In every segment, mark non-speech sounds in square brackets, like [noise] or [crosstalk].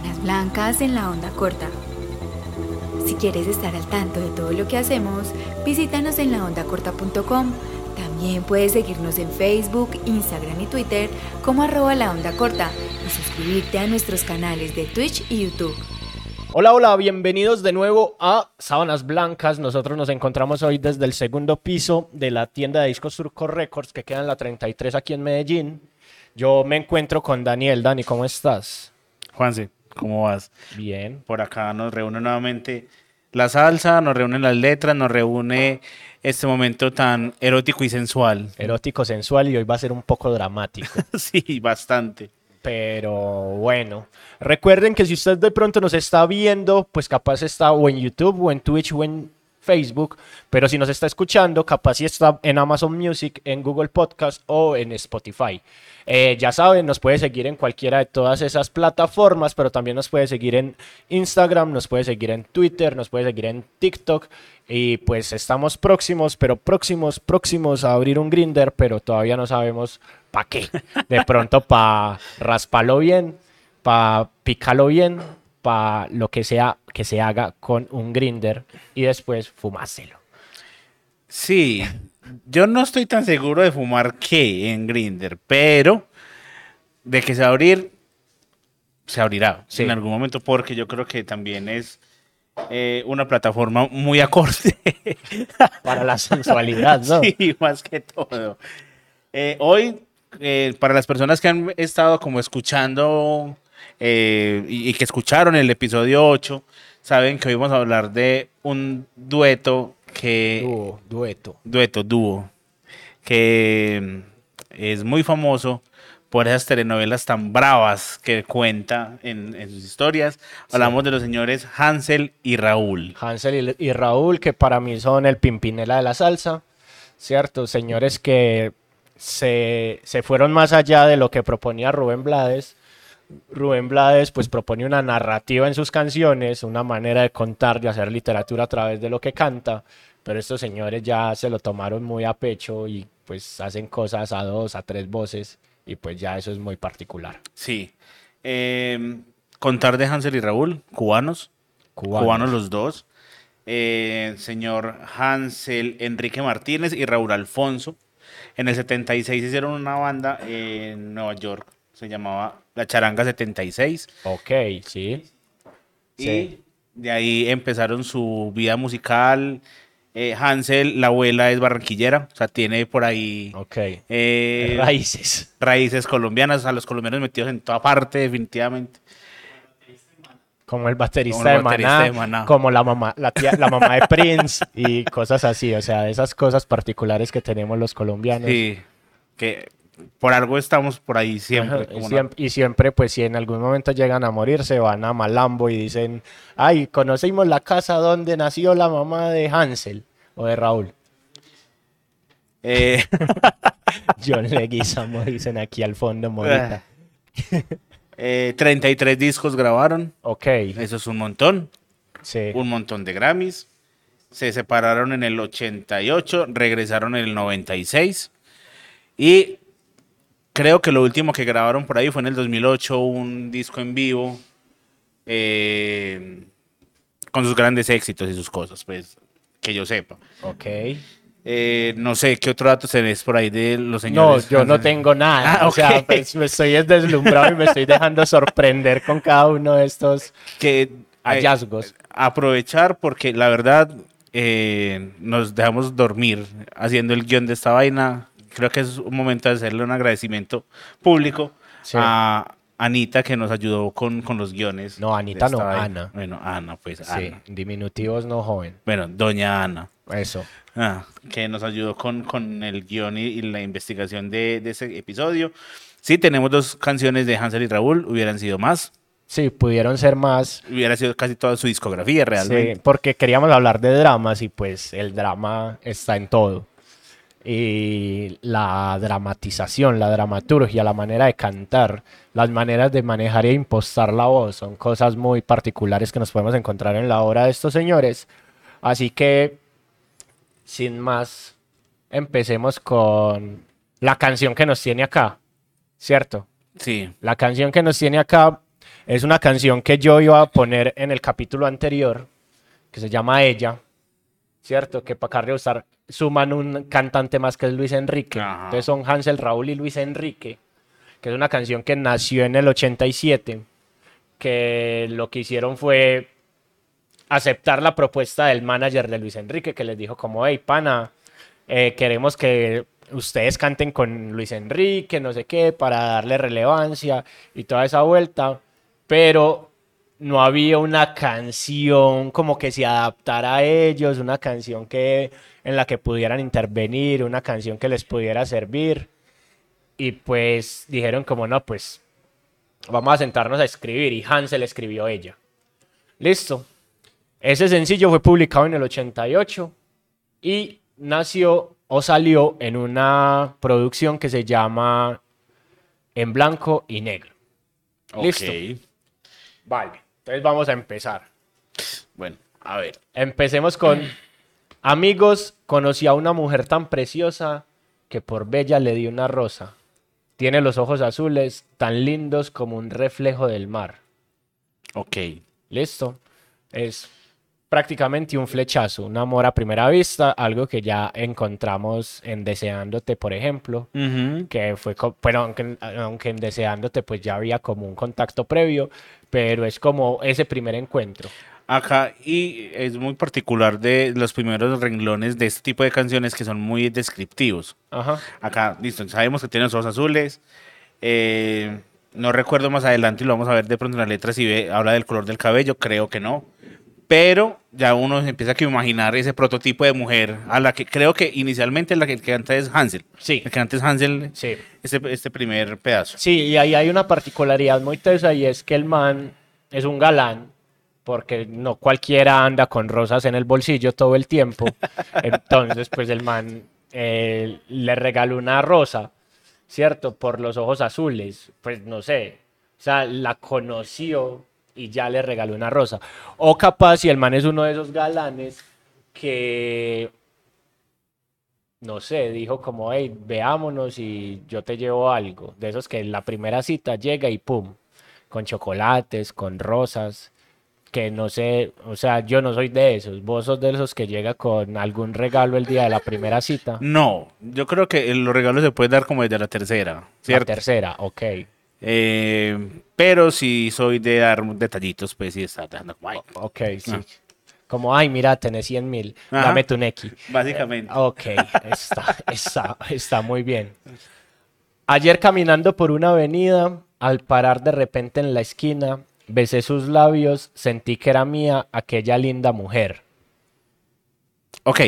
Sábanas Blancas en la onda corta. Si quieres estar al tanto de todo lo que hacemos, visítanos en laondacorta.com. También puedes seguirnos en Facebook, Instagram y Twitter como arroba la onda corta y suscribirte a nuestros canales de Twitch y YouTube. Hola, hola, bienvenidos de nuevo a Sábanas Blancas. Nosotros nos encontramos hoy desde el segundo piso de la tienda de discos Surco Records que queda en la 33 aquí en Medellín. Yo me encuentro con Daniel. Dani, ¿cómo estás? Juanse, ¿cómo vas? Bien. Por acá nos reúne nuevamente la salsa, nos reúnen las letras, nos reúne este momento tan erótico y sensual. Erótico, sensual y hoy va a ser un poco dramático. [laughs] sí, bastante. Pero bueno, recuerden que si usted de pronto nos está viendo, pues capaz está o en YouTube o en Twitch o en Facebook, pero si nos está escuchando, capaz si está en Amazon Music, en Google Podcast o en Spotify. Eh, ya saben, nos puede seguir en cualquiera de todas esas plataformas, pero también nos puede seguir en Instagram, nos puede seguir en Twitter, nos puede seguir en TikTok. Y pues estamos próximos, pero próximos, próximos a abrir un grinder, pero todavía no sabemos para qué. De pronto para rasparlo bien, para picarlo bien, para lo que sea que se haga con un grinder y después fumárselo. Sí, yo no estoy tan seguro de fumar qué en Grinder, pero de que se va a abrir, se abrirá en algún momento, porque yo creo que también es eh, una plataforma muy acorde. [laughs] Para la sensualidad, ¿no? [laughs] Sí, más que todo. Eh, hoy, eh, para las personas que han estado como escuchando y, y, que escucharon el episodio 8, saben que hoy vamos a hablar de un dueto que... Dúo, dueto. Dueto, dúo. Que es muy famoso por esas telenovelas tan bravas que cuenta en, sus historias. Hablamos de los señores Hansel y Raúl. Hansel y, Raúl, que para mí son el pimpinela de la salsa, ¿cierto? Señores que se, se fueron más allá de lo que proponía Rubén Blades Rubén Blades pues propone una narrativa en sus canciones, una manera de contar, de hacer literatura a través de lo que canta, pero estos señores ya se lo tomaron muy a pecho y pues hacen cosas a dos, a tres voces y pues ya eso es muy particular. Sí. Em, contar de Hansel y Raúl, cubanos, cubanos, los dos. Eh, señor Hansel Enrique Martínez y Raúl Alfonso. En el 76 hicieron una banda en Nueva York se llamaba La Charanga 76. Ok, sí. Y de ahí empezaron su vida musical. Eh, Hansel, la abuela es barranquillera, o sea, tiene por ahí okay. Eh, raíces. Raíces colombianas, a los colombianos metidos en toda parte, definitivamente. Como el baterista, de, Maná, como la mamá, la, tía, la mamá de Prince y cosas así, o sea, esas cosas particulares que tenemos los colombianos. Sí, que por algo estamos por ahí siempre. y, siempre, pues si en algún momento llegan a morir, se van a Malambo y dicen, ay, conocimos la casa donde nació la mamá de Hansel o de Raúl. Eh... [laughs] John Leguizamo dicen aquí al fondo, Morita. [laughs] Eh, 33 discos grabaron. Ok. Eso es un montón. Sí. Un montón de Grammys. Se separaron en el 88, regresaron en el 96. Y creo que lo último que grabaron por ahí fue en el 2008, un disco en vivo eh, con sus grandes éxitos y sus cosas, pues que yo sepa. Ok. Eh, no sé, ¿qué otro dato tenés por ahí de los señores? No, yo no tengo nada. Ah, o sea, pues, me estoy deslumbrado y me estoy dejando sorprender con cada uno de estos que, eh, hallazgos. aprovechar porque la verdad nos dejamos dormir haciendo el guion de esta vaina creo que es un momento de hacerle un agradecimiento público a Anita que nos ayudó con, con los guiones. No, Anita no, Ana. Bueno, Ana, pues. Sí, diminutivos no joven. Bueno, doña Ana. Eso. Ah, que nos ayudó con, con el guion y, la investigación de, de, ese episodio. Sí, tenemos dos canciones de Hansel y Raúl, hubieran sido más. Sí, pudieron ser más. Hubiera sido casi toda su discografía realmente. Sí, porque queríamos hablar de dramas y pues el drama está en todo y la dramatización, la dramaturgia, la manera de cantar, las maneras de manejar e impostar la voz son cosas muy particulares que nos podemos encontrar en la obra de estos señores. Así que, sin más, empecemos con la canción que nos tiene acá, ¿cierto? Sí. La canción que nos tiene acá Es una canción que yo iba a poner en el capítulo anterior, que se llama Ella, ¿cierto? Que para Carlos Star suman un cantante más que es Luis Enrique. Ajá. Entonces son Hansel Raúl y Luis Enrique, que es una canción que nació en el 87, que lo que hicieron fue aceptar la propuesta del manager de Luis Enrique, que les dijo como, hey, pana, eh, queremos que ustedes canten con Luis Enrique, no sé qué, para darle relevancia y toda esa vuelta, pero no había una canción como que se adaptara a ellos, una canción que en la que pudieran intervenir, una canción que les pudiera servir. Y pues dijeron como no, pues vamos a sentarnos a escribir y Hansel escribió ella. Listo. Ese sencillo fue publicado en el 88 y nació o salió en una producción que se llama En Blanco y Negro. Listo. Vale, entonces vamos a empezar. Bueno, a ver. Empecemos con Amigos, conocí a una mujer tan preciosa que por bella le di una rosa. Tiene los ojos azules tan lindos como un reflejo del mar. Ok. Listo. Es prácticamente un flechazo, un amor a primera vista, algo que ya encontramos en Deseándote, por ejemplo, que fue, bueno, aunque, aunque en Deseándote pues ya había como un contacto previo, pero es como ese primer encuentro. Acá, y es muy particular de los primeros renglones de este tipo de canciones que son muy descriptivos. Ajá. Acá, listo, sabemos que tiene los ojos azules. eh, no recuerdo más adelante y lo vamos a ver de pronto en la letra si ve, habla del color del cabello, creo que no. Pero ya uno empieza a imaginar ese prototipo de mujer a la que creo que inicialmente la que, el que canta es Hansel. Sí. El que canta es Hansel, Sí. este, este primer pedazo. Sí, y ahí hay una particularidad muy tesa y es que el man es un galán, porque no cualquiera anda con rosas en el bolsillo todo el tiempo. [laughs] Entonces, pues el man eh, le regaló una rosa, ¿cierto? Por los ojos azules, pues no sé. O sea, la conoció y ya le regaló una rosa. O capaz, si el man es uno de esos galanes que no sé, dijo como, hey, veámonos y yo te llevo algo. De esos que en la primera cita llega y pum, con chocolates, con rosas, que no sé, o sea, yo no soy de esos. Vos sos de esos que llega con algún regalo el día de la primera cita. No, yo creo que los regalos se pueden dar como desde la tercera, La ¿cierto? tercera, ok. Eh, pero si soy de dar detallitos, pues sí está dando como, ay, Ok, sí. Ah. Como, ay, mira, tenés 100 mil, dame tu neki. básicamente. Ok, está, está, está muy bien. Ayer caminando por una avenida, al parar de repente en la esquina, besé sus labios, sentí que era mía aquella linda mujer. Ok.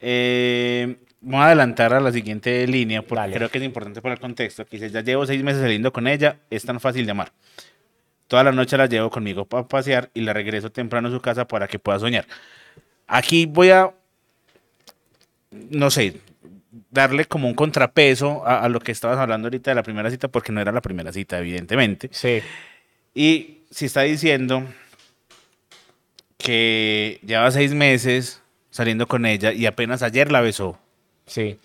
Eh, vamos a adelantar a la siguiente línea porque Dale. creo que es importante para el contexto. Que dice, ya llevo seis meses saliendo con ella, es tan fácil de amar. Toda la noche la llevo conmigo para pasear y la regreso temprano a su casa para que pueda soñar. Aquí voy a, no sé, darle como un contrapeso a, a lo que estabas hablando ahorita de la primera cita, porque no era la primera cita, evidentemente. Sí, Y si está diciendo que lleva seis meses saliendo con ella y apenas ayer la besó. sí.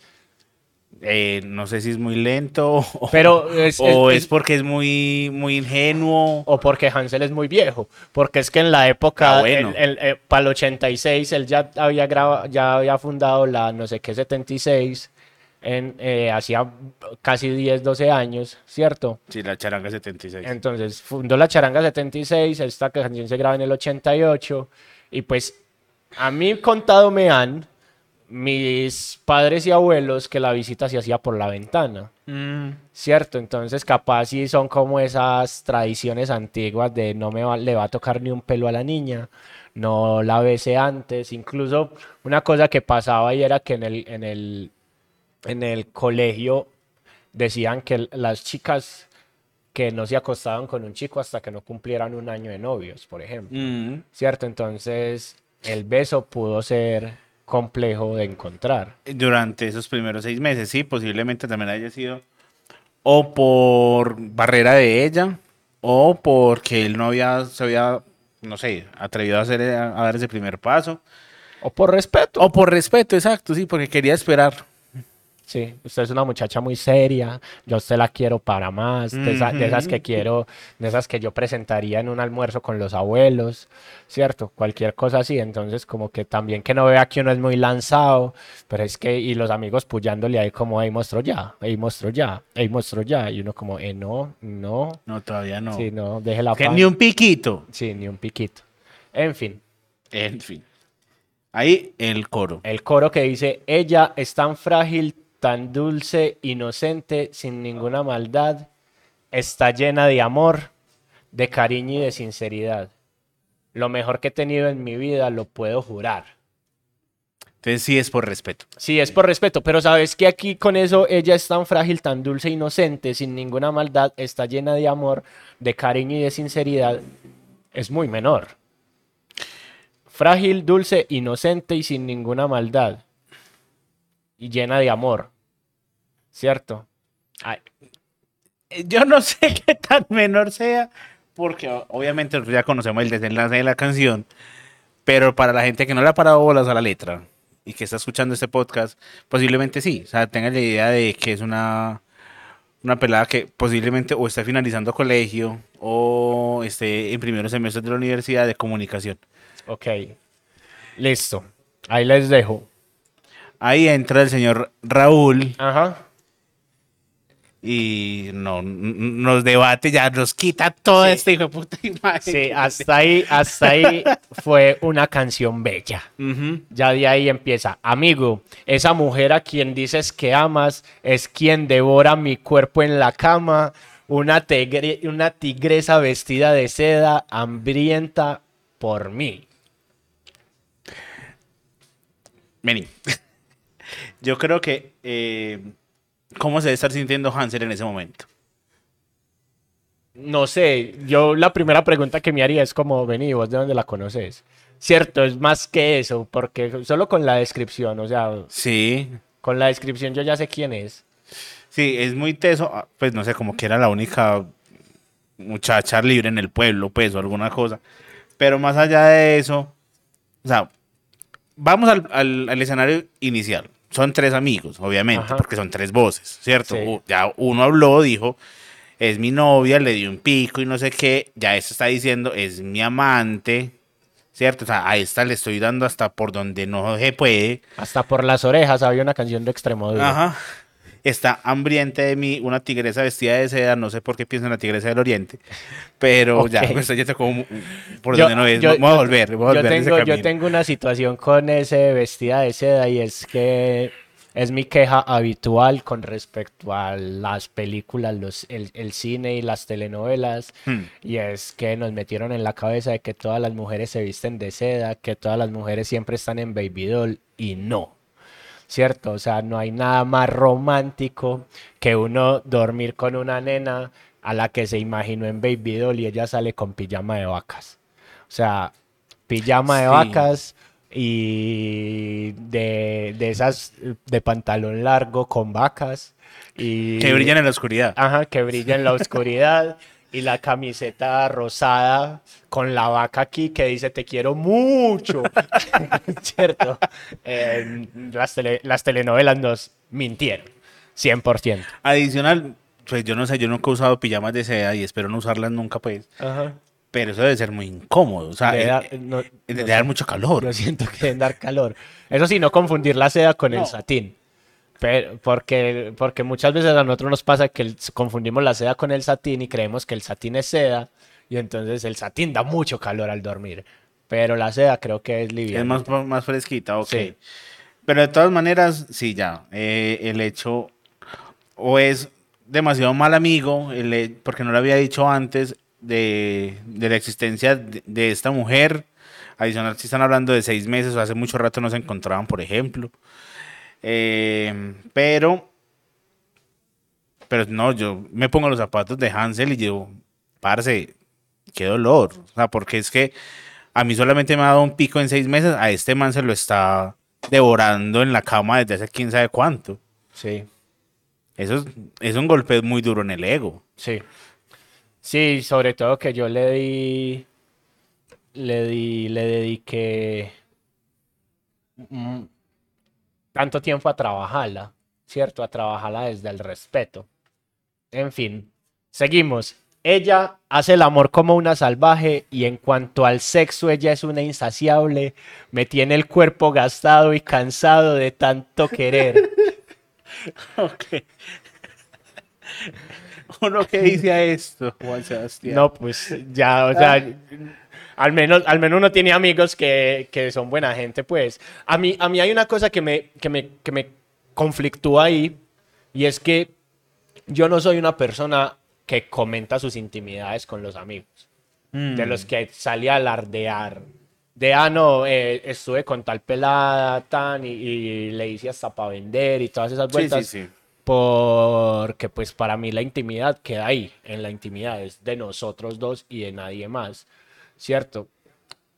Eh, no sé si es muy lento [laughs] o, Pero es, o es- es, es- porque es muy, muy ingenuo. o porque Hansel es muy viejo, porque es que en la época, Ah, bueno. para el 86, él ya había, graba- ya había fundado la no sé qué 76, en, eh, hacía casi 10, 12 años, ¿cierto? Sí, la charanga 76. Entonces fundó la Charanga 76, esta canción se graba en el 88 y pues a mí contado me han mis padres y abuelos que la visita se hacía por la ventana, Mm, ¿cierto? Entonces capaz sí son como esas tradiciones antiguas de no me va- le va a tocar ni un pelo a la niña, no la besé antes, incluso una cosa que pasaba y era que en el, en el, en el colegio decían que las chicas que no se acostaban con un chico hasta que no cumplieran un año de novios, por ejemplo. mm. ¿Cierto? Entonces, el beso pudo ser complejo de encontrar. Durante esos primeros seis meses, sí, posiblemente también haya sido o por barrera de ella o porque él no había, se había, no sé, atrevido a, hacer, a dar ese primer paso. O por respeto. O por respeto, exacto, sí, porque quería esperar. Sí, usted es una muchacha muy seria, yo usted la quiero para más, de, esa- de esas que quiero, de esas que yo presentaría en un almuerzo con los abuelos, ¿cierto? Cualquier cosa así, entonces como que también que no vea que uno es muy lanzado, pero es que, y los amigos puyándole ahí como, hey, monstruo ya, hey, monstruo ya, hey, monstruo ya, y uno como, eh, no, no, No, todavía no. sí, no, deje la Que paz. ni un piquito. Sí, ni un piquito. En fin, En fin. Ahí el coro. el coro que dice, ella es tan frágil, tan dulce, inocente, sin ninguna maldad, está llena de amor, de cariño y de sinceridad. Lo mejor que he tenido en mi vida lo puedo jurar. Entonces sí es por respeto. Sí, es por respeto, pero sabes que aquí con eso ella es tan frágil, tan dulce, inocente, sin ninguna maldad, está llena de amor, de cariño y de sinceridad, es muy menor. Frágil, dulce, inocente y sin ninguna maldad. Y llena de amor. ¿Cierto? Ay, Eh, Yo no [laughs] sé qué tan menor sea, porque obviamente ya conocemos el desenlace de la canción, pero para la gente que no le ha parado bolas a la letra y que está escuchando este podcast, posiblemente sí, o sea, tenga la idea de que es una, una pelada que posiblemente o está finalizando colegio o esté en primeros semestres de la universidad de comunicación. ok. Listo. Ahí les dejo. Ahí entra el señor Raúl Ajá. Y no, nos debate, ya nos quita todo Sí. este hijo de puta imagen. Sí, hasta ahí, hasta ahí fue una canción bella. Ya de ahí empieza. Amigo, esa mujer a quien dices que amas es quien devora mi cuerpo en la cama. Una, tigre- una tigresa vestida de seda, hambrienta por mí. Vení. Yo creo que. eh, ¿Cómo se debe estar sintiendo Hansel en ese momento? No sé, yo la primera pregunta que me haría es como, vení, ¿vos de dónde la conoces? Cierto, es más que eso, porque solo con la descripción, o sea, Sí. con la descripción yo ya sé quién es. Sí, es muy teso. ah, Pues no sé, como que era la única muchacha libre en el pueblo, pues, o alguna cosa. Pero más allá de eso, o sea, vamos al, al- al escenario inicial. Son tres amigos, obviamente, Ajá. porque son tres voces, ¿cierto? Sí. Ya uno habló, dijo, es mi novia, le dio un pico y no sé qué. Ya este está diciendo, es mi amante, ¿cierto? O sea, a esta le estoy dando hasta por donde no se puede. Hasta por las orejas había una canción de Extremoduro. Ajá. Está hambriente de mí, una tigresa vestida de seda, no sé por qué pienso en la tigresa del oriente, pero ya, me estoy yendo como por Yo- donde no es. yo- Voy a yo- volver, voy a yo volver ese tengo, yo tengo una situación con ese vestida de seda y es que es mi queja habitual con respecto a las películas, los, el, el cine y las telenovelas. Hmm. Y es que nos metieron en la cabeza de que todas las mujeres se visten de seda, que todas las mujeres siempre están en baby doll y no. ¿Cierto? O sea, no hay nada más romántico que uno dormir con una nena a la que se imaginó en baby doll y ella sale con pijama de vacas. O sea, pijama de Sí. vacas y de, de esas de pantalón largo con vacas. Y, Que brillan en la oscuridad. Ajá, que brilla en la [laughs] oscuridad. Y la camiseta rosada con la vaca aquí que dice te quiero mucho. [laughs] ¿Cierto? Eh, las, tele- las telenovelas nos mintieron. 100%. Adicional, pues yo no sé, yo nunca he usado pijamas de seda y espero no usarlas nunca, pues. Ajá. Pero eso debe ser muy incómodo. O sea, De eh, dar- eh, no- debe no dar mucho calor. Yo siento que deben dar calor. Eso sí, no confundir la seda con el satín. Pero, porque, porque muchas veces a nosotros nos pasa que el- confundimos la seda con el satín y creemos que el satín es seda. Y entonces el satín da mucho calor al dormir. Pero la seda creo que es liviana. Es más, más fresquita, ok. Sí. Pero de todas maneras, sí, ya. eh, el hecho o es demasiado mal amigo, el porque no lo había dicho antes, de, de la existencia de, de esta mujer. Adicional, si están hablando de seis meses o hace mucho rato no se encontraban, por ejemplo. Eh, pero, pero no, yo me pongo los zapatos de Hansel y yo, parce, qué dolor. O sea, porque es que a mí solamente me ha dado un pico en seis meses, a este man se lo está devorando en la cama desde hace quién sabe cuánto. Sí, Eso es, es un golpe muy duro en el ego. sí. Sí, sobre todo que yo le di, le di, le dediqué mm, tanto tiempo a trabajarla. ¿cierto? A trabajarla desde el respeto. En fin, seguimos. Ella hace el amor como una salvaje y en cuanto al sexo ella es una insaciable, me tiene el cuerpo gastado y cansado de tanto querer. [laughs] ok. [laughs] ¿Uno qué dice a esto, Juan Sebastián? No, pues ya, o sea, al menos, al menos uno tiene amigos que, que son buena gente, pues. A mí, a mí hay una cosa que me, que me, que me conflictúa ahí y es que yo no soy una persona que comenta sus intimidades con los amigos. De los que sale a alardear. De, ah, no, eh, estuve con tal pelada, tan, y, y le hice hasta para vender y todas esas Sí, vueltas. sí, sí. Porque pues para mí la intimidad queda ahí, en la intimidad es de nosotros dos y de nadie más, ¿cierto?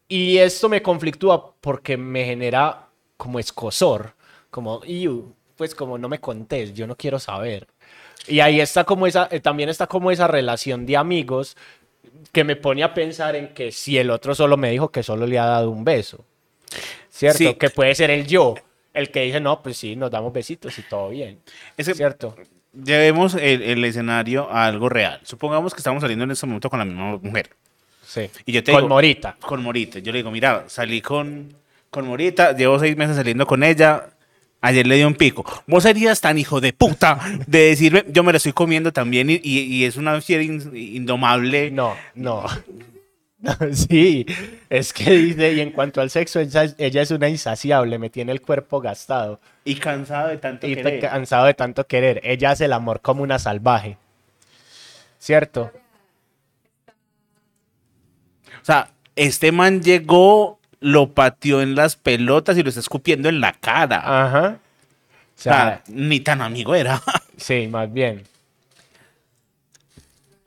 Y esto me conflictúa porque me genera como escosor, como, "Iu, pues como no me contés, yo no quiero saber. Y ahí está como esa, eh, también está como esa relación de amigos que me pone a pensar en que si el otro solo me dijo que solo le ha dado un beso, ¿cierto? Sí. Que puede ser el yo, el que dice, no, pues sí, nos damos besitos y todo bien, Es que ¿cierto? llevemos el, el escenario a algo real. Supongamos que estamos saliendo en este momento con la misma mujer. Sí. Y yo te Con digo, Morita. Con Morita. Yo le digo, mira, salí con, con Morita, llevo seis meses saliendo con ella. Ayer le di un pico. Vos serías tan hijo de puta de decirme, yo me lo estoy comiendo también y, y- y es una fiera in- indomable. No, no. [laughs] sí, es que dice, y en cuanto al sexo, ella, es- ella es una insaciable, me tiene el cuerpo gastado Y cansado de tanto y querer. cansado de tanto querer. Ella hace el amor como una salvaje. ¿Cierto? O sea, este man llegó, lo pateó en las pelotas y lo está escupiendo en la cara. Ajá. O o sea, sea, ni tan amigo era. [laughs] sí, más bien.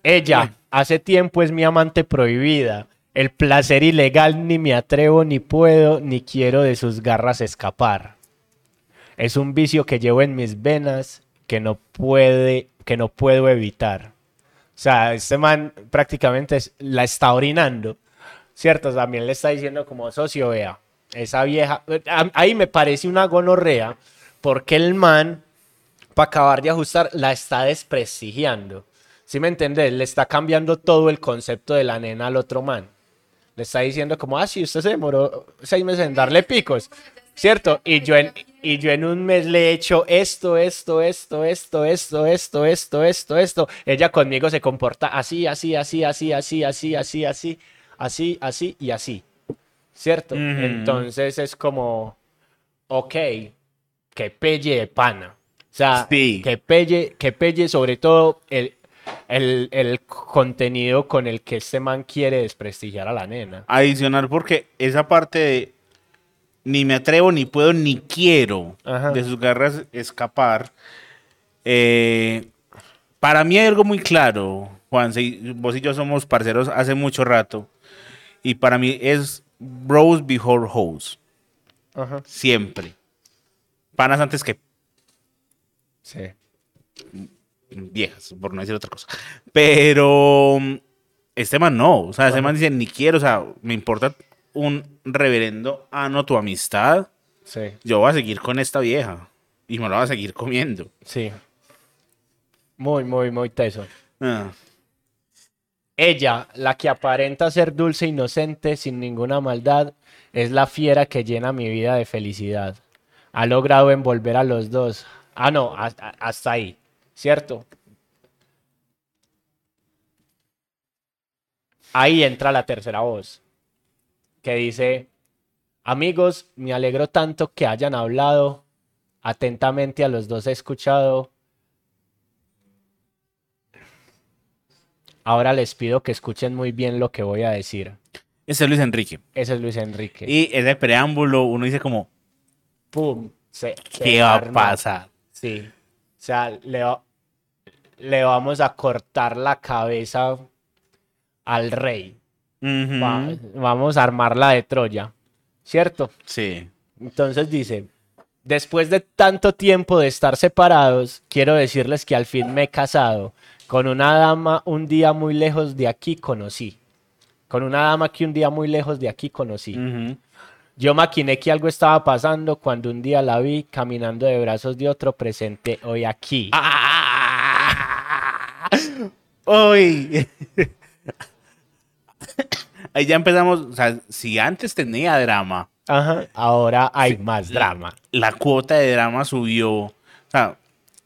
Ella, hace tiempo es mi amante prohibida. El placer ilegal ni me atrevo, ni puedo, ni quiero de sus garras escapar. Es un vicio que llevo en mis venas que no puede, que no puedo evitar. O sea, este man prácticamente la está orinando, ¿cierto? También le está diciendo como socio, vea, esa vieja, ahí me parece una gonorrea, porque el man, para acabar de ajustar, la está desprestigiando. ¿Sí me entendés? Le está cambiando todo el concepto de la nena al otro man. Le está diciendo como, ah, sí, usted se demoró seis meses en darle picos, ¿cierto? Y yo en, y yo en un mes le he hecho esto, esto, esto, esto, esto, esto, esto, esto, esto. Ella conmigo se comporta así, así, así, así, así, así, así, así, así, así y así, ¿cierto? Entonces es como, ok, que pelle de pana. O sea, Sí. que pelle, que pelle sobre todo el, el, el contenido con el que este man quiere desprestigiar a la nena. Adicional porque esa parte de ni me atrevo, ni puedo, ni quiero Ajá. de sus garras escapar. eh, para mí hay algo muy claro, Juan, si vos y yo somos parceros hace mucho rato. Y para mí es bros before hoes. Ajá. Siempre. Panas antes que Sí. viejas, por no decir otra cosa. Pero mm, este man no, o sea, ese man dice, ni quiero, o sea, me importa un reverendo ano tu amistad, Sí. yo voy a seguir con esta vieja y me la voy a seguir comiendo. Sí. Muy, muy, muy teso. Ah, Ella, la que aparenta ser dulce e inocente sin ninguna maldad, es la fiera que llena mi vida de felicidad. Ha logrado envolver a los dos. Ah, no, a- a- hasta ahí, ¿cierto? Ahí entra la tercera voz, que dice, amigos, me alegro tanto que hayan hablado, atentamente a los dos he escuchado. Ahora les pido que escuchen muy bien lo que voy a decir. Ese es Luis Enrique. Ese es Luis Enrique. Y ese preámbulo, uno dice como, ¡Pum! Se, se ¿qué va a pasar? Sí. O sea, le, va- le vamos a cortar la cabeza al rey. Va- vamos a armarla de Troya. ¿Cierto? Sí. Entonces dice, después de tanto tiempo de estar separados, quiero decirles que al fin me he casado con una dama un día muy lejos de aquí conocí. Con una dama que un día muy lejos de aquí conocí. Yo maquiné que algo estaba pasando cuando un día la vi caminando de brazos de otro presente hoy aquí. ¡Ah! [laughs] Hoy. [laughs] Ahí ya empezamos, o sea, si antes tenía drama, Ajá. Ahora hay más drama. la cuota de drama subió. O sea,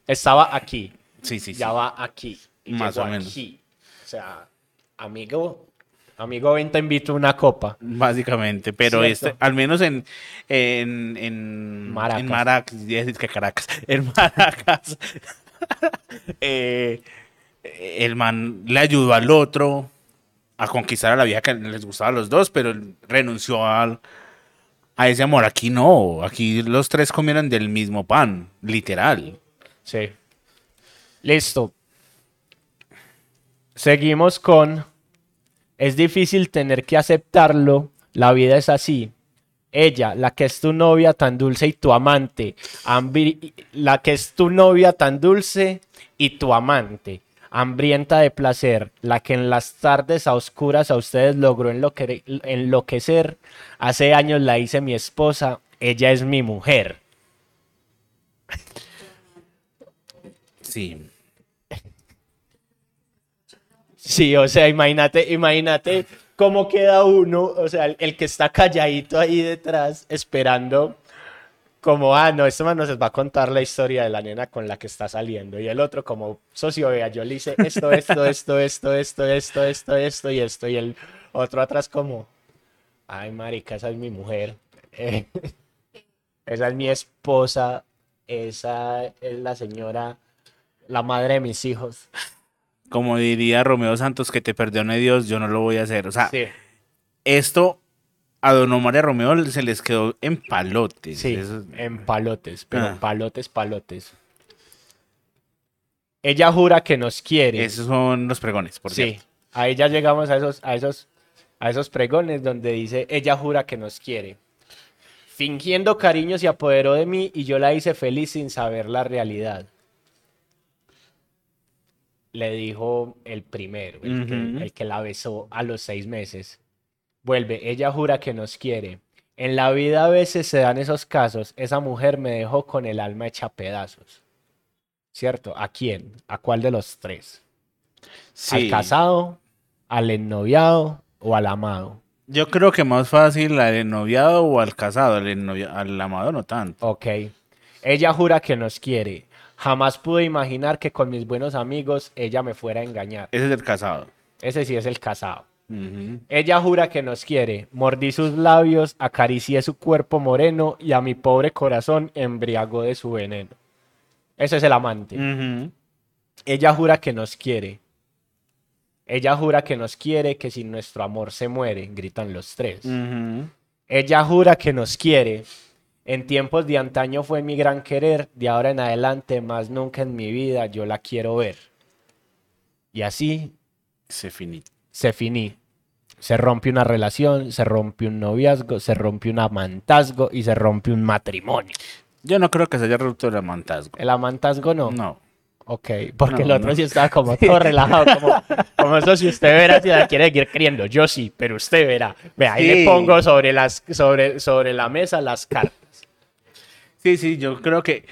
Estaba aquí. sí, sí, sí. Ya va aquí. Y Más llegó o menos. aquí. O sea, amigo, amigo, ven te invito a una copa. Básicamente, pero Cierto. este, al menos en, en, en Maracas. en Maracas, decir que Caracas, [laughs] en Maracas, [laughs] eh, el man le ayudó al otro a conquistar a la vieja que les gustaba a los dos, pero él renunció al, a ese amor. Aquí no, aquí los tres comieron del mismo pan, literal. Sí. Listo. Seguimos con. Es difícil tener que aceptarlo. La vida es así. Ella, la que es tu novia tan dulce y tu amante. La que es tu novia tan dulce y tu amante. Hambrienta de placer. La que en las tardes a oscuras a ustedes logró enloque- enloquecer. Hace años la hice mi esposa. Ella es mi mujer. Sí. Sí, o sea, imagínate, imagínate cómo queda uno, o sea, el, que está calladito ahí detrás esperando como, ah, no, este man nos va a contar la historia de la nena con la que está saliendo. Y el otro como, socio, vea, yo le hice esto, esto, esto, esto, esto, esto, esto, esto y esto. Y el otro atrás como, ay, marica, esa es mi mujer. [laughs] Esa es mi esposa. Esa es la señora, la madre de mis hijos. Como diría Romeo Santos, que te perdone Dios, yo no lo voy a hacer. O sea, Sí. esto a Don Omar y a Romeo se les quedó en palotes. Sí, Eso- en palotes, pero Ah. palotes, palotes. Ella jura que nos quiere. esos son los pregones, por sí, cierto. ahí ya llegamos a esos, a esos, a esos pregones donde dice, ella jura que nos quiere. Fingiendo cariño se apoderó de mí y yo la hice feliz sin saber la realidad. Le dijo el primero, el, que, el que la besó a los seis meses. Vuelve, ella jura que nos quiere. En la vida a veces se dan esos casos. Esa mujer me dejó con el alma hecha pedazos. ¿Cierto? ¿A quién? ¿A cuál de los tres? ¿Al casado, al ennoviado o al amado? Yo creo que más fácil al ennoviado o al casado, al, al amado no tanto. Ok. Ella jura que nos quiere. Jamás pude imaginar que con mis buenos amigos ella me fuera a engañar. Ese es el casado. Ese sí es el casado. Ella jura que nos quiere. Mordí sus labios, acaricié su cuerpo moreno y a mi pobre corazón embriagó de su veneno. Ese es el amante. Ella jura que nos quiere. Ella jura que nos quiere, que sin nuestro amor se muere, gritan los tres. Ella jura que nos quiere. En tiempos de antaño fue mi gran querer, de ahora en adelante, más nunca en mi vida yo la quiero ver. Y así Se finito. se finí. Se rompe una relación, se rompe un noviazgo, se rompe un amantazgo y se rompe un matrimonio. Yo no creo que se haya roto el amantazgo. El amantazgo no. No. Ok, porque el No, otro no. sí estaba como [laughs] todo relajado, como, como eso si usted verá si la quiere seguir queriendo. Yo sí, pero usted verá. Vea, ahí le Sí. pongo sobre, las, sobre, sobre la mesa las cartas. Sí, sí, yo creo que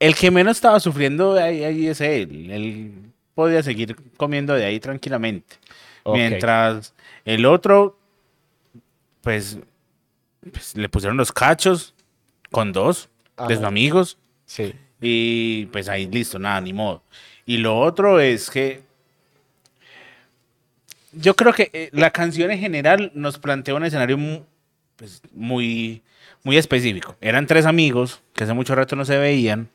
el que menos estaba sufriendo ahí, ahí es él. Él podía seguir comiendo de ahí tranquilamente. Mientras el otro, pues, pues, le pusieron los cachos con dos de sus Ajá. amigos. Sí. Y pues ahí listo, nada, ni modo. Y lo otro es que yo creo que eh, la canción en general nos plantea un escenario pues, muy, muy específico. Eran tres amigos que hace mucho rato no se veían.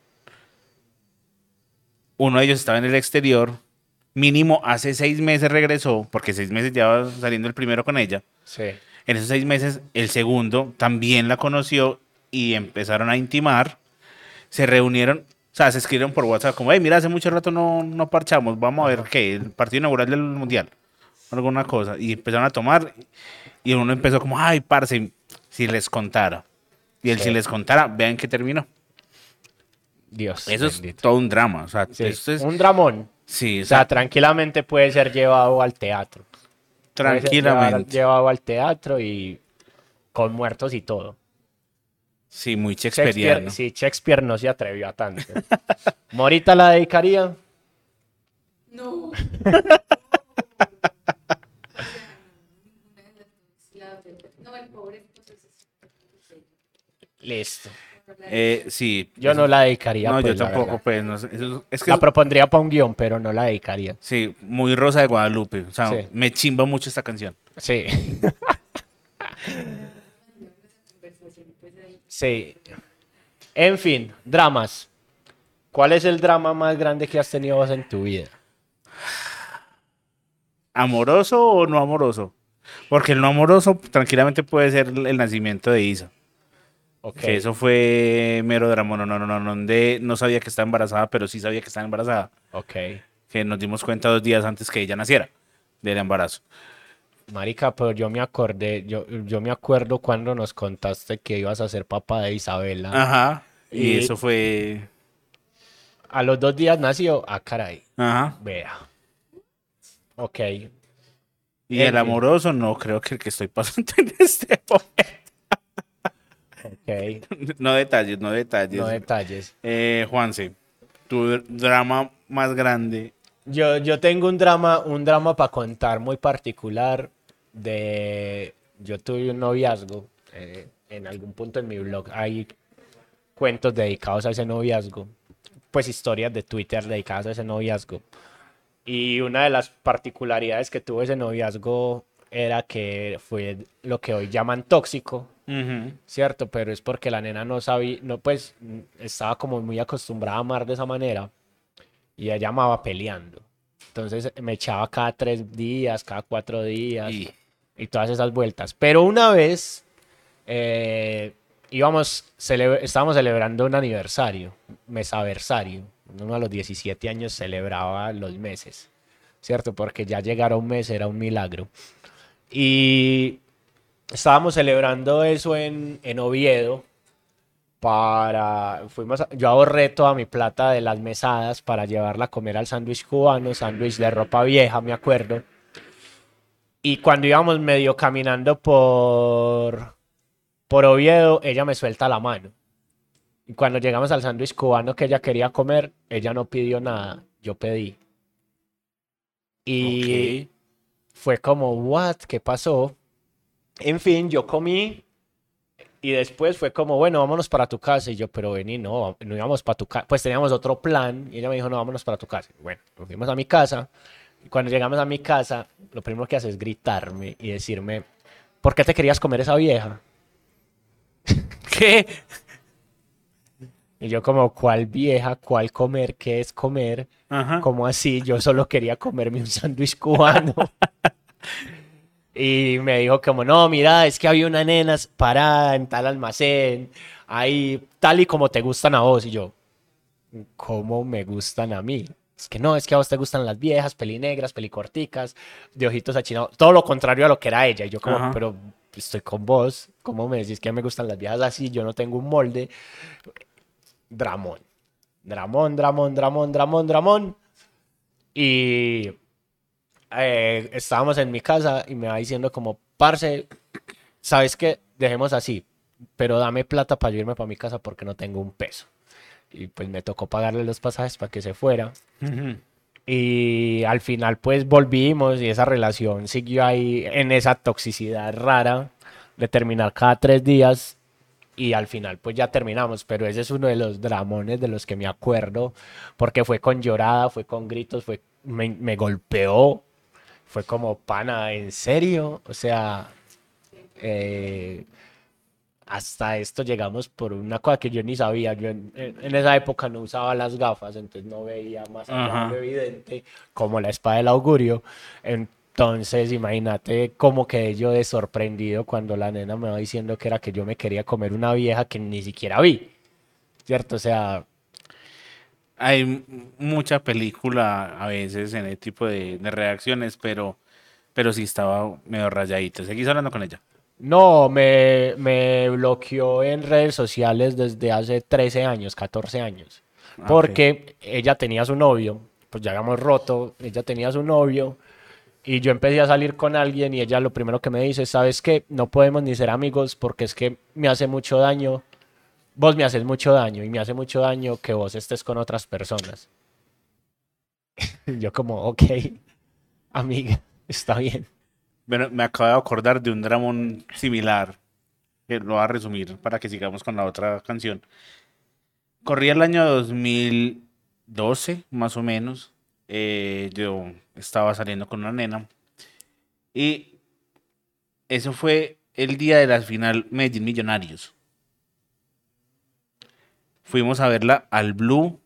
Uno de ellos estaba en el exterior. Mínimo hace seis meses regresó, porque seis meses ya saliendo el primero con ella. Sí. En esos seis meses, el segundo también la conoció y empezaron a intimar. Se reunieron, o sea, se escribieron por WhatsApp como, hey, mira, hace mucho rato no, no parchamos, vamos a ver qué, el partido inaugural del Mundial, alguna cosa. Y empezaron a tomar y uno empezó como, ay, parce, si les contara. Y él, Sí. si les contara, vean que terminó. Dios. Eso es todo un drama, o sea, Sí, esto es, Un dramón. sí, o O sea, tranquilamente puede ser llevado al teatro. Puede ser llevado- tranquilamente. Llevado al teatro y con muertos y todo. Sí, muy Shakespeare, Shakespeareano. sí, Shakespeare no se atrevió a tanto. ¿Morita la dedicaría? No. No, [laughs] el pobre. Listo. Eh, sí. Yo no la dedicaría. No, pues, yo la tampoco, pues. no eso- es que, La propondría para un guion, pero no la dedicaría. sí, muy Rosa de Guadalupe. O sea, Sí. me chimba mucho esta canción. Sí. sí. En fin, dramas. ¿Cuál es el drama más grande que has tenido vos en tu vida? ¿Amoroso o no amoroso? Porque el no amoroso tranquilamente puede ser el nacimiento de Isa. Ok. Que eso fue mero drama. No, no, no, no, no, donde no sabía que estaba embarazada, pero sí sabía que estaba embarazada. Ok. Que nos dimos cuenta dos días antes que ella naciera del embarazo. Marica, pero yo me acordé, yo, yo me acuerdo cuando nos contaste que ibas a ser papá de Isabela. Ajá. Y, Y- eso fue. A los dos días nació. Ah, caray. Ajá. Vea. Ok. Y el fin. amoroso, no creo que el que estoy pasando [laughs] en este momento. [laughs] Ok. No detalles, no detalles. No detalles. Eh, Juanse, tu dr- drama más grande. Yo, yo tengo un drama, un drama para contar muy particular de... Yo tuve un noviazgo eh, en algún punto en mi blog. Hay cuentos dedicados a ese noviazgo. Pues historias de Twitter dedicadas a ese noviazgo. Y una de las particularidades que tuvo ese noviazgo era que fue lo que hoy llaman tóxico. ¿Cierto? Pero es porque la nena no sabía, no, pues estaba como muy acostumbrada a amar de esa manera y ella amaba peleando. Entonces me echaba cada tres días, cada cuatro días y, Y todas esas vueltas. Pero una vez eh, íbamos, cele- estábamos celebrando un aniversario, mesaversario. Uno a los 17 años celebraba los meses, ¿cierto? Porque ya llegar a un mes era un milagro. Y estábamos celebrando eso en, en Oviedo para fuimos a- yo ahorré toda mi plata de las mesadas para llevarla a comer al sándwich cubano, sándwich de ropa vieja, me acuerdo. Y cuando íbamos medio caminando por por Oviedo, ella me suelta la mano. Y cuando llegamos al sándwich cubano que ella quería comer, ella no pidió nada, yo pedí. Y fue como, ¿what? ¿Qué pasó? En fin, yo comí y después fue como, bueno, vámonos para tu casa. Y yo, pero vení, no, no íbamos para tu casa. Pues teníamos otro plan y ella me dijo, no, vámonos para tu casa. Bueno, nos fuimos a mi casa. Y cuando llegamos a mi casa, lo primero que hace es gritarme y decirme, ¿por qué te querías comer esa vieja? [laughs] ¿Qué? Y yo como, ¿cuál vieja? ¿Cuál comer? ¿Qué es comer? Ajá. ¿Cómo así? Yo solo quería comerme un sándwich cubano. [laughs] Y me dijo como, no, mira, es que había una nena parada en tal almacén, ahí tal y como te gustan a vos. Y yo, ¿cómo me gustan a mí? Es que no, es que a vos te gustan las viejas, pelinegras, pelicorticas, de ojitos achinados. Todo lo contrario a lo que era ella. Y yo como, Ajá. pero estoy con vos. ¿Cómo me decís que me gustan las viejas así? Yo no tengo un molde. Dramón. Dramón, Dramón, Dramón, Dramón, Dramón. Y eh, estábamos en mi casa y me va diciendo como, parce, ¿sabes qué? Dejemos así, pero dame plata para yo irme para mi casa porque no tengo un peso. Y pues me tocó pagarle los pasajes para que se fuera. Y al final pues volvimos y esa relación siguió ahí en esa toxicidad rara de terminar cada tres días y al final pues ya terminamos, pero ese es uno de los dramones de los que me acuerdo porque fue con llorada, fue con gritos, fue me, me golpeó, fue como pana, ¿en serio? O sea, eh, hasta esto llegamos por una cosa que yo ni sabía. Yo en, en- esa época no usaba las gafas, entonces no veía más allá de evidente, como la espada del augurio. Entonces, imagínate cómo quedé yo de sorprendido cuando la nena me va diciendo que era que yo me quería comer una vieja que ni siquiera vi. ¿Cierto? O sea, Hay mucha película a veces en ese tipo de, de reacciones, pero, pero sí estaba medio rayadito. Seguís hablando con ella. No, me, me bloqueó en redes sociales desde hace 13 años, 14 años. Ah. Porque ella tenía su novio, pues ya habíamos roto, ella tenía su novio y yo empecé a salir con alguien y ella lo primero que me dice, ¿sabes qué? No podemos ni ser amigos porque es que me hace mucho daño. Vos me haces mucho daño y me hace mucho daño que vos estés con otras personas. [laughs] yo como, ok, amiga, está bien. Bueno, me acabo de acordar de un dramón similar, que lo voy a resumir para que sigamos con la otra canción. Corría el año 2012, más o menos. Eh, yo estaba saliendo con una nena. Y eso fue el día de la final Medellín Millonarios. Fuimos a verla al Blue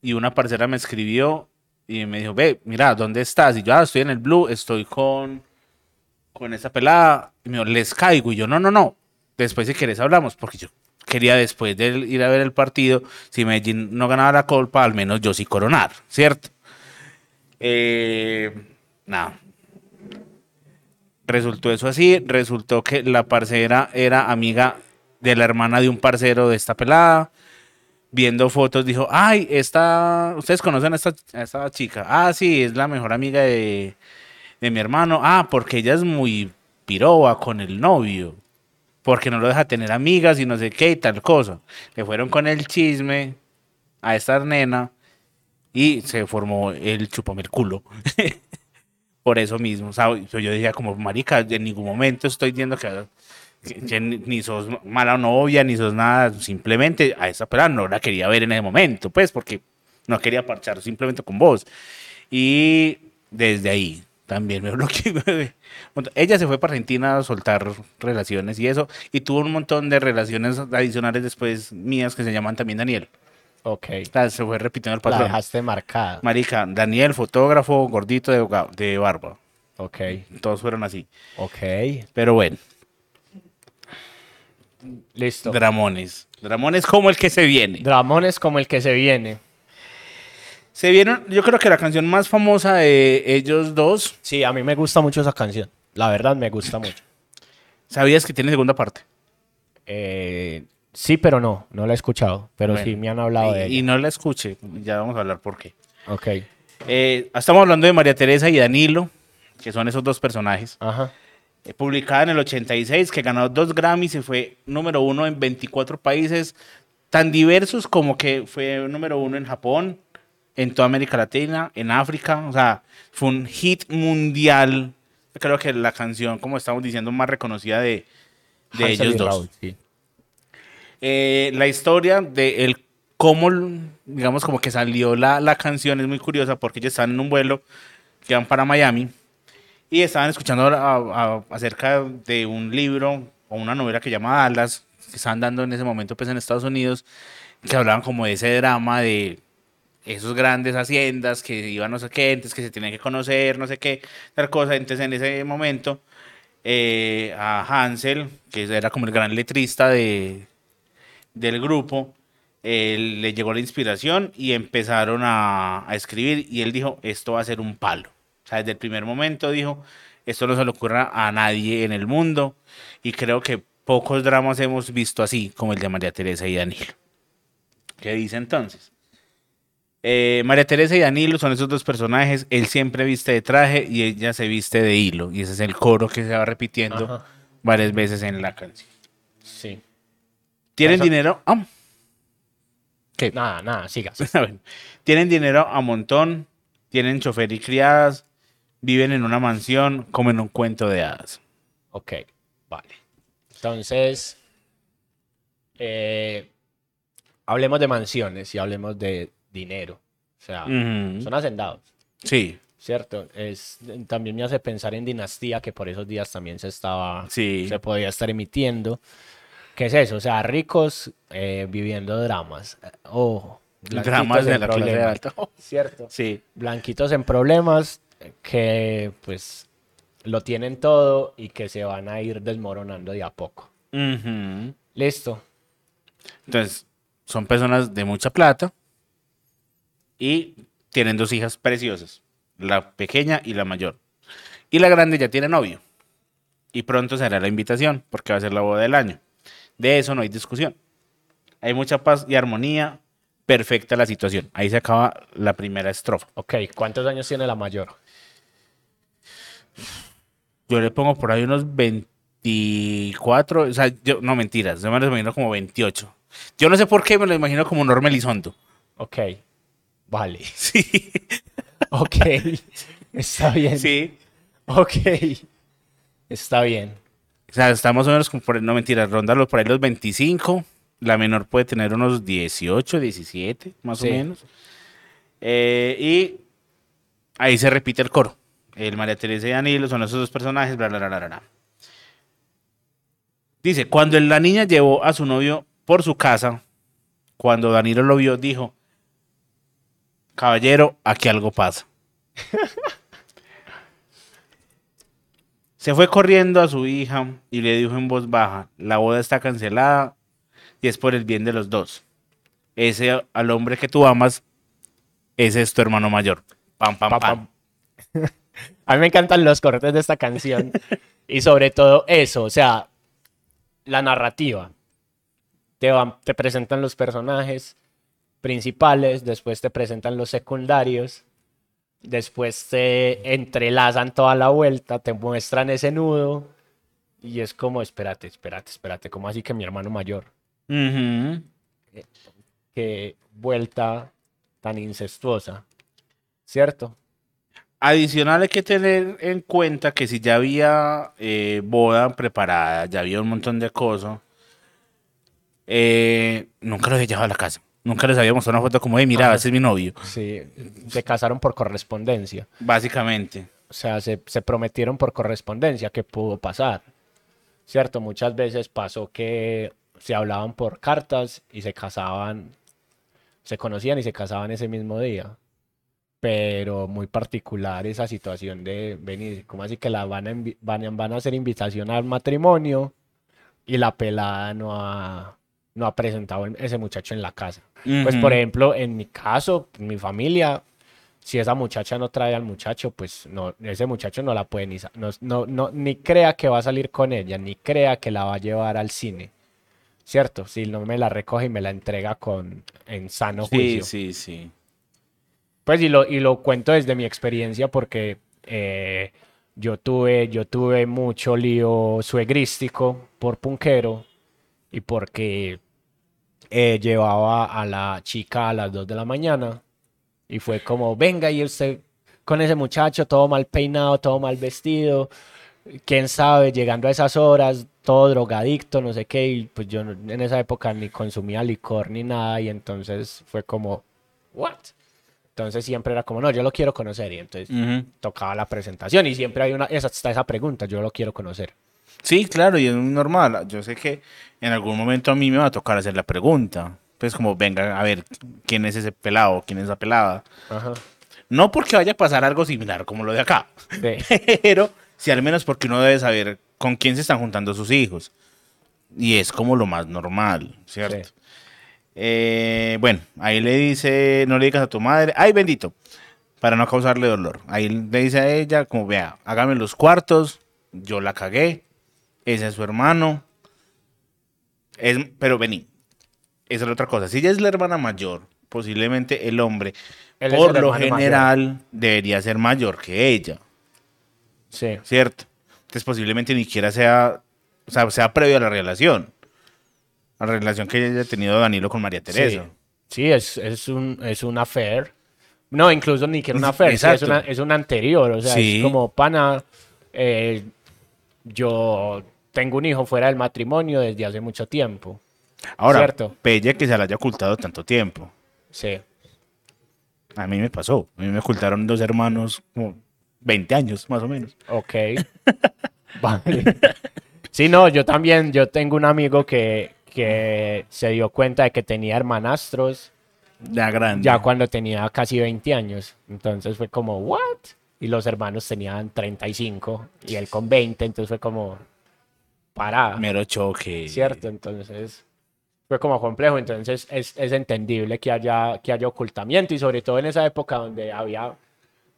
y una parcera me escribió y me dijo, ve, mira, ¿dónde estás? Y yo, ah, estoy en el Blue, estoy con, con esa pelada. Y me dijo, les caigo. Y yo, no, no, no. Después si quieres hablamos, porque yo quería después de ir a ver el partido, si Medellín no ganaba la Copa, al menos yo sí coronar, ¿cierto? Eh, nada. Resultó eso así, resultó que la parcera era amiga de la hermana de un parcero de esta pelada. Viendo fotos dijo, ay, esta, ustedes conocen a esta, chica. Ah, sí, es la mejor amiga de, de mi hermano. Ah, porque ella es muy piroba con el novio porque no lo deja tener amigas y no sé qué y tal cosa. Le fueron con el chisme a esta nena y se formó el chupame el culo. [laughs] Por eso mismo, yo decía como, marica, en ningún momento estoy diciendo que, ni sos mala novia, ni sos nada, simplemente a esa persona no la quería ver en ese momento, pues, porque no quería parchar simplemente con vos. Y desde ahí también me [laughs] bloqueé. Ella se fue para Argentina a soltar relaciones y eso, y tuvo un montón de relaciones adicionales después mías que se llaman también Daniel. Ok. se fue repitiendo el patrón. La dejaste marcada. Marica, Daniel, fotógrafo, gordito de, de barba. Ok. Todos fueron así. Ok. Pero bueno. Listo. Dramones. Dramones como el que se viene. Dramones como el que se viene. Se vieron, yo creo que la canción más famosa de ellos dos. Sí, a mí me gusta mucho esa canción. La verdad me gusta mucho. ¿Sabías que tiene segunda parte? Eh, Sí, pero no, no la he escuchado, pero sí me han hablado de ella. Y no la escuche, ya vamos a hablar por qué. Ok. Eh, estamos hablando de María Teresa y Danilo, que son esos dos personajes. Ajá. Eh, publicada en el 86, que ganó dos Grammys y fue número uno en 24 países tan diversos como que fue número uno en Japón, en toda América Latina, en África. O sea, fue un hit mundial. Creo que la canción, como estamos diciendo, más reconocida de, de ellos dos. sí. Eh, la historia de el cómo, digamos, como que salió la, la canción es muy curiosa porque ellos están en un vuelo que van para Miami y estaban escuchando acerca de un libro o una novela que llama Dallas, que estaban dando en ese momento pues en Estados Unidos, que hablaban como de ese drama de esos grandes haciendas que iban no sé qué, que se tenían que conocer, no sé qué, tal cosa. Entonces en ese momento eh, a Hansel, que era como el gran letrista de, del grupo, le llegó la inspiración y empezaron a, escribir y él dijo, esto va a ser un palo. Sea, desde el primer momento dijo, esto no se le ocurra a nadie en el mundo y creo que pocos dramas hemos visto así como el de María Teresa y Danilo. ¿Qué dice entonces? Eh, María Teresa y Danilo son esos dos personajes. Él siempre viste de traje y ella se viste de hilo. Y ese es el coro que se va repitiendo varias veces en la canción. Sí. ¿Tienen dinero? Ah. ¿Qué? Nada, nada, sigas. [laughs] Tienen dinero a montón, tienen chofer y criadas, viven en una mansión, comen un cuento de hadas. Ok, vale. Entonces, eh, hablemos de mansiones y hablemos de dinero. O sea, son hacendados. Sí. ¿Cierto? Es, también me hace pensar en Dinastía, que por esos días también se estaba, se podía estar emitiendo. ¿Qué es eso? O sea, ricos eh, viviendo dramas. Oh, dramas de la clase alta. [laughs] ¿Cierto? Sí. Blanquitos en problemas que pues lo tienen todo y que se van a ir desmoronando de a poco. Listo. Entonces, son personas de mucha plata y tienen dos hijas preciosas, la pequeña y la mayor. Y la grande ya tiene novio. Y pronto será la invitación, porque va a ser la boda del año. De eso no hay discusión. Hay mucha paz y armonía, perfecta la situación. Ahí se acaba la primera estrofa. Ok, ¿cuántos años tiene la mayor? Yo le pongo por ahí unos 24, o sea, yo, no mentiras, yo me lo imagino como 28. Yo no sé por qué me lo imagino como Norma Elizondo. Ok, vale. [laughs] Sí. Ok, está bien. Sí. Ok, está bien. O sea, estamos o menos como por, no mentiras, rondarlo por ahí los 25. La menor puede tener unos 18, 17, más Sí. o menos. Eh, y ahí se repite el coro. El María Teresa y Danilo son esos dos personajes, bla, bla, bla, bla, bla. Dice, cuando la niña llevó a su novio por su casa, cuando Danilo lo vio, dijo, caballero, aquí algo pasa. Se fue corriendo a su hija y le dijo en voz baja, la boda está cancelada y es por el bien de los dos. Ese al hombre que tú amas, ese es tu hermano mayor. Pam, pam, Pa, pam. pam. A mí me encantan los cortes de esta canción y sobre todo eso, o sea, la narrativa. Te, van- te presentan los personajes principales, después te presentan los secundarios, después te entrelazan toda la vuelta, te muestran ese nudo y es como, espérate, espérate, espérate, ¿cómo así que mi hermano mayor? Ujú. Qué vuelta tan incestuosa, ¿cierto? Adicional hay que tener en cuenta que si ya había eh, boda preparada, ya había un montón de cosas, eh, nunca los había llevado a la casa. Nunca les había mostrado una foto como, de mira, ese es mi novio. Sí, se casaron por correspondencia. Básicamente. O sea, se, se prometieron por correspondencia que pudo pasar. ¿Cierto? Muchas veces pasó que se hablaban por cartas y se casaban, se conocían y se casaban ese mismo día. Pero muy particular esa situación de venir, ¿cómo así que la van a, van, van a hacer invitación al matrimonio y la pelada no ha, no ha presentado ese muchacho en la casa? Pues por ejemplo, en mi caso, mi familia, si esa muchacha no trae al muchacho, pues no, ese muchacho no la puede ni, no, no, no- ni crea que va a salir con ella, ni crea que la va a llevar al cine. ¿Cierto? Si no me la recoge y me la entrega con en sano Sí, juicio. sí, sí. Pues y lo, y lo cuento desde mi experiencia porque eh, yo tuve, yo tuve mucho lío suegrístico por punquero y porque eh, llevaba a la chica a las 2 de la mañana y fue como, venga y usted con ese muchacho todo mal peinado, todo mal vestido, quién sabe, llegando a esas horas, todo drogadicto, no sé qué, y pues yo en esa época ni consumía licor ni nada y entonces fue como, ¿what? Entonces siempre era como, no, yo lo quiero conocer. Y entonces Ujú. tocaba la presentación y siempre hay una, esa, está esa pregunta, yo lo quiero conocer. Sí, claro, y es muy normal. Yo sé que en algún momento a mí me va a tocar hacer la pregunta. Pues como, venga, a ver, ¿quién es ese pelado? ¿Quién es esa pelada? Ajá. No porque vaya a pasar algo similar como lo de acá, Sí. [laughs] pero sí al menos porque uno debe saber con quién se están juntando sus hijos. Y es como lo más normal, ¿cierto? Sí. Eh, bueno, ahí le dice, no le digas a tu madre, ay bendito, para no causarle dolor. Ahí le dice a ella, como vea, hágame los cuartos, yo la cagué, ese es su hermano. Es, pero vení, esa es la otra cosa. Si ella es la hermana mayor, posiblemente el hombre, Él por el lo mayor. general, debería ser mayor que ella, Sí. ¿cierto? Entonces posiblemente ni siquiera sea, o sea, sea previo a la relación. A la relación que haya tenido Danilo con María Teresa. Sí, Sí, es, es un, es un affair. No, incluso ni que era un affair, sí, es, Exacto. una, es un anterior. O sea, Sí. es como, pana, eh, yo tengo un hijo fuera del matrimonio desde hace mucho tiempo. Ahora, Cierto. pelle que se la haya ocultado tanto tiempo. Sí. A mí me pasó. A mí me ocultaron dos hermanos como 20 años, más o menos. Ok. [laughs] Vale. Sí, no, yo también, yo tengo un amigo que, que se dio cuenta de que tenía hermanastros Ya grande. ya cuando tenía casi 20 años. Entonces fue como, ¿what? Y los hermanos tenían 35 y él con 20, entonces fue como, para. Mero choque. ¿Cierto? Entonces fue como complejo. Entonces es, es entendible que haya, que haya ocultamiento y sobre todo en esa época donde había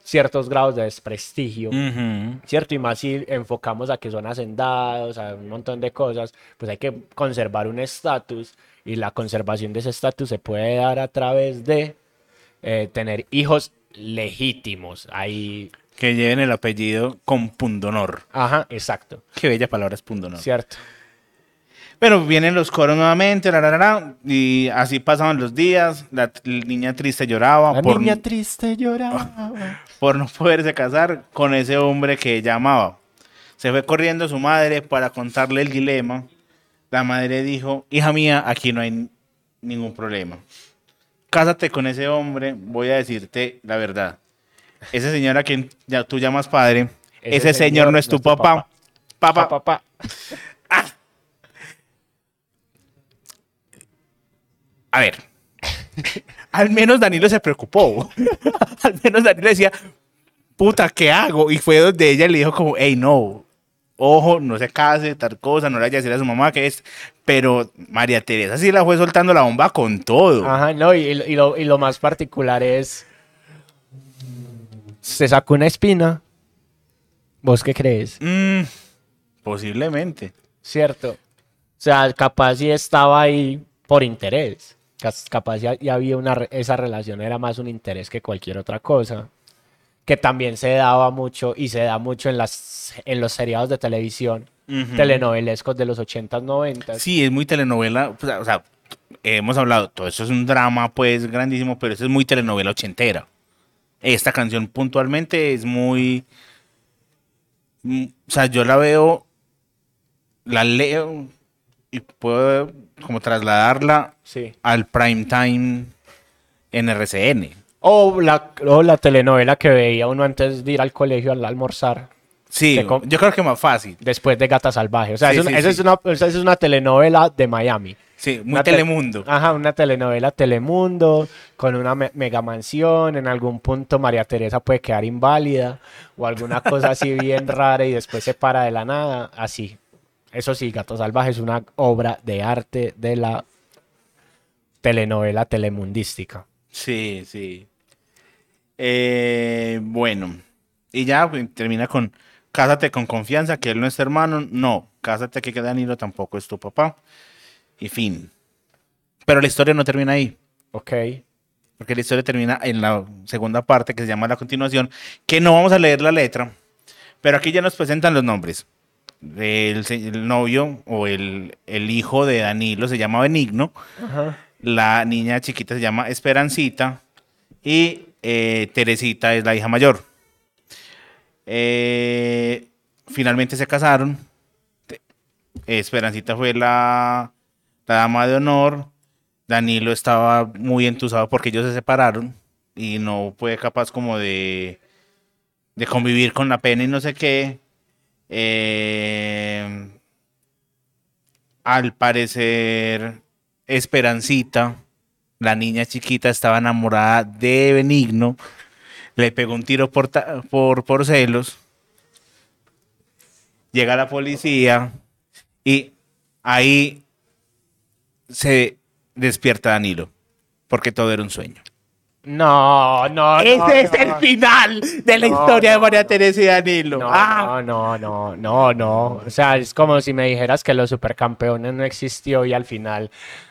ciertos grados de desprestigio. ¿Cierto? Y más si enfocamos a que son hacendados, a un montón de cosas, pues hay que conservar un estatus y la conservación de ese estatus se puede dar a través de eh, tener hijos legítimos. Hay Que lleven el apellido con pundonor. Ajá, exacto. Qué bella palabra es pundonor. Cierto. Pero vienen los coros nuevamente, la, la, la, y así pasaban los días. La, niña triste lloraba La por, niña triste lloraba. [laughs] por no poderse casar con ese hombre que ella amaba. Se fue corriendo su madre para contarle el dilema. La madre dijo, hija mía, aquí no hay ningún problema. Cásate con ese hombre, voy a decirte la verdad. Ese señor a quien ya tú llamas padre, ese, señor, no es tu papá. Papá, Pa, pa, A ver. [laughs] Al menos Danilo se preocupó. [laughs] Al menos Danilo decía, puta, ¿qué hago? Y fue donde ella le dijo como, hey, no, ojo, no se case, tal cosa, no le vaya a decir a su mamá que es... Pero María Teresa sí la fue soltando la bomba con todo. Ajá, no, y, y lo, y lo más particular es. Se sacó una espina. ¿Vos qué crees? Mm, posiblemente. Cierto. O sea, capaz sí estaba ahí por interés. Capaz ya, ya había una, re- esa relación, era más un interés que cualquier otra cosa. Que también se daba mucho y se da mucho en, las, en los seriados de televisión, Ujú. telenovelescos de los 80s, 90s. Sí, es muy telenovela. pues, O sea, hemos hablado, todo eso es un drama, pues, grandísimo, pero eso es muy telenovela ochentera. Esta canción puntualmente es muy. mm, O sea, yo la veo, la leo y puedo como trasladarla Sí. al prime time en RCN. O la, o la telenovela que veía uno antes de ir al colegio al almorzar, Sí, yo creo que más fácil. después de Gata Salvaje. O sea, Sí, eso- sí, esa sí. es una, esa es una telenovela de Miami. Sí, muy Una te- Telemundo. Ajá, una telenovela Telemundo con una me- mega mansión. En algún punto María Teresa puede quedar inválida o alguna cosa así bien [laughs] rara y después se para de la nada. Así. Eso sí, Gato Salvaje es una obra de arte de la telenovela telemundística. Sí, sí. Eh, bueno, y ya pues, termina con cásate con confianza, que él no es tu hermano. No, cásate que Danilo tampoco es tu papá. Y fin. Pero la historia no termina ahí, Ok. porque la historia termina en la segunda parte que se llama la continuación, que no vamos a leer la letra, pero aquí ya nos presentan los nombres. El, novio o el, el hijo de Danilo se llama Benigno. Ajá. La niña chiquita se llama Esperancita y eh, Teresita es la hija mayor. Eh, finalmente se casaron. Esperancita fue la, la dama de honor. Danilo estaba muy entusado porque ellos se separaron y no fue capaz como de, de convivir con la pena y no sé qué. Eh, al parecer, Esperancita, la niña chiquita, estaba enamorada de Benigno. Le pegó un tiro por, por, por celos. Llega la policía y ahí se despierta Danilo, porque todo era un sueño. No, no, no. Ese es no, el final de la No, historia de. María Teresa y Danilo. No, Ah, no, no, no, no. O sea, es como si me dijeras que los supercampeones no existió y al final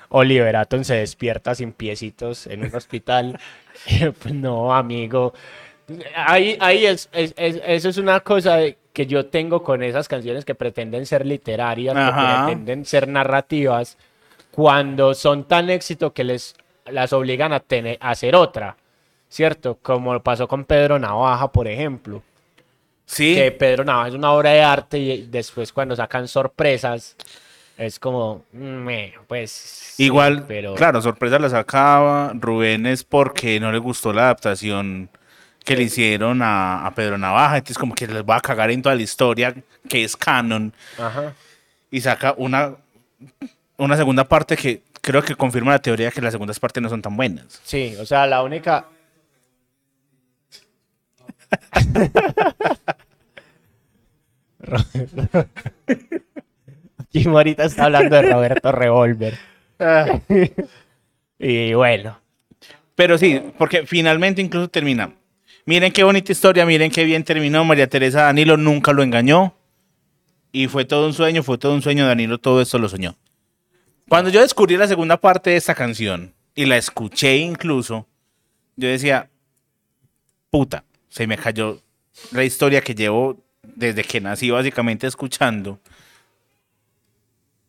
Oliver Atom se despierta sin piecitos en un hospital. [laughs] [laughs] No, amigo. Ahí, ahí es, es- es- eso es una cosa que yo tengo con esas canciones que pretenden ser literarias, que pretenden ser narrativas, cuando son tan éxito que les las obligan a, tener, a hacer otra, ¿cierto? Como pasó con Pedro Navaja, por ejemplo sí. que Pedro Navaja es una obra de arte y después cuando sacan sorpresas es como, mm, pues... sí, Igual, pero claro, sorpresa la sacaba. Rubén es porque no le gustó la adaptación que le hicieron a, a Pedro Navaja. Entonces, como que les va a cagar en toda la historia que es canon. Ajá. Y saca una, una segunda parte que creo que confirma la teoría que las segundas partes no son tan buenas. Sí, o sea, la única... [laughs] Aquí ahorita está hablando de Roberto Revolver. [laughs] y bueno, Pero sí, porque finalmente incluso termina. Miren qué bonita historia, miren qué bien terminó. María Teresa Danilo nunca lo engañó. Y fue todo un sueño, fue todo un sueño. Danilo todo esto lo soñó. Cuando yo descubrí la segunda parte de esta canción y la escuché incluso, yo decía, puta, se me cayó la historia que llevo desde que nací básicamente escuchando.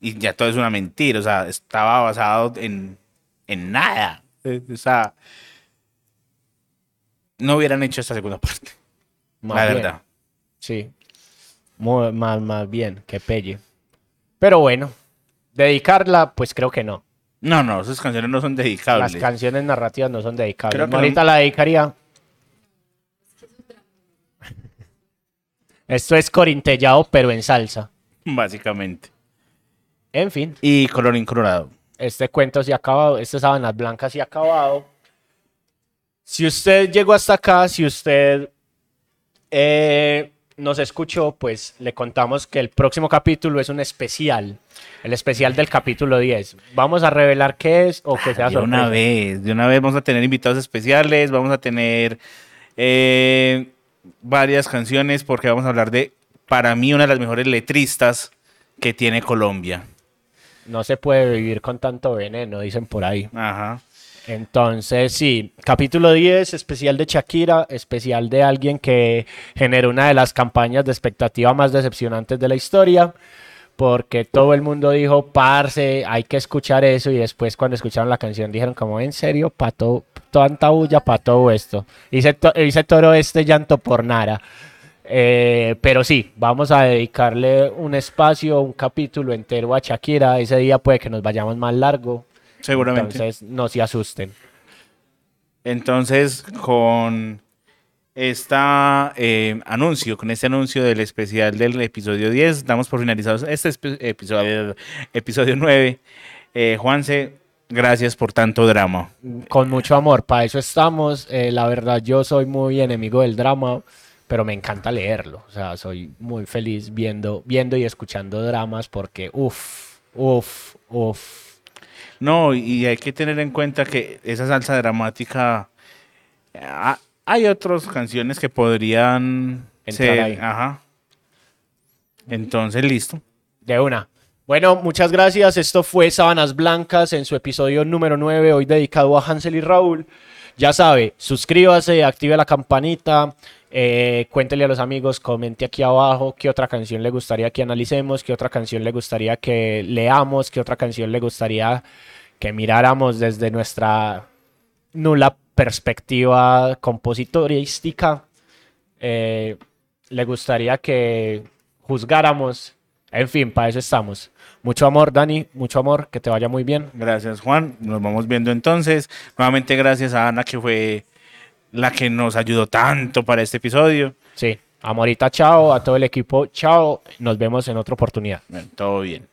Y ya todo es una mentira, o sea, estaba basado en, en nada. O sea, no hubieran hecho esta segunda parte. Más la bien. verdad. Sí. Muy, más, más bien, que pelle. Pero bueno, dedicarla, pues creo que no. No, no, esas canciones no son dedicables. Las canciones narrativas no son dedicables. Creo que Ahorita no- la dedicaría. Esto es corintellado, pero en salsa. [laughs] Básicamente. En fin, Y colorín colorado. este cuento se ha acabado. Este Sábanas Blancas se ha acabado. Si usted llegó hasta acá, si usted eh, nos escuchó, pues le contamos que el próximo capítulo es un especial. El especial del capítulo 10. Vamos a revelar qué es o que sea De una vez, de una vez vamos a tener invitados especiales, vamos a tener eh, varias canciones porque vamos a hablar de, para mí, una de las mejores letristas que tiene Colombia. No se puede vivir con tanto veneno, dicen por ahí. Ajá. Entonces, sí, capítulo 10, especial de Shakira, especial de alguien que generó una de las campañas de expectativa más decepcionantes de la historia, porque todo el mundo dijo, parce, hay que escuchar eso, y después cuando escucharon la canción dijeron como, en serio, para todo, tanta bulla para todo esto. Hice, to- hice todo este llanto por Nara. Eh, pero sí, vamos a dedicarle un espacio, un capítulo entero a Shakira. Ese día puede que nos vayamos más largo. Seguramente. Entonces, no se asusten. Entonces, con este anuncio, con este anuncio del especial del episodio 10, damos por finalizados este episodio, episodio 9. Eh, Juanse, gracias por tanto drama. Con mucho amor, para eso estamos. Eh, la verdad, yo soy muy enemigo del drama, pero me encanta leerlo. O sea, soy muy feliz viendo, viendo y escuchando dramas porque, uff, uff, uff. No, y hay que tener en cuenta que esa salsa dramática, ah, hay otras canciones que podrían Entrar ser, ahí. ajá. Entonces, listo. De una. Bueno, muchas gracias. Esto fue Sábanas Blancas en su episodio número 9, hoy dedicado a Hansel y Raúl. Ya sabe, suscríbase, active la campanita, eh, cuéntele a los amigos, comente aquí abajo qué otra canción le gustaría que analicemos, qué otra canción le gustaría que leamos, qué otra canción le gustaría que miráramos desde nuestra nula perspectiva compositorística. Eh, le gustaría que juzgáramos. En fin, para eso estamos. Mucho amor, Dani, mucho amor, que te vaya muy bien. Gracias, Juan. Nos vamos viendo entonces. Nuevamente, gracias a Ana, que fue la que nos ayudó tanto para este episodio. Sí, amorita, chao, a todo el equipo, chao. Nos vemos en otra oportunidad. Todo bien.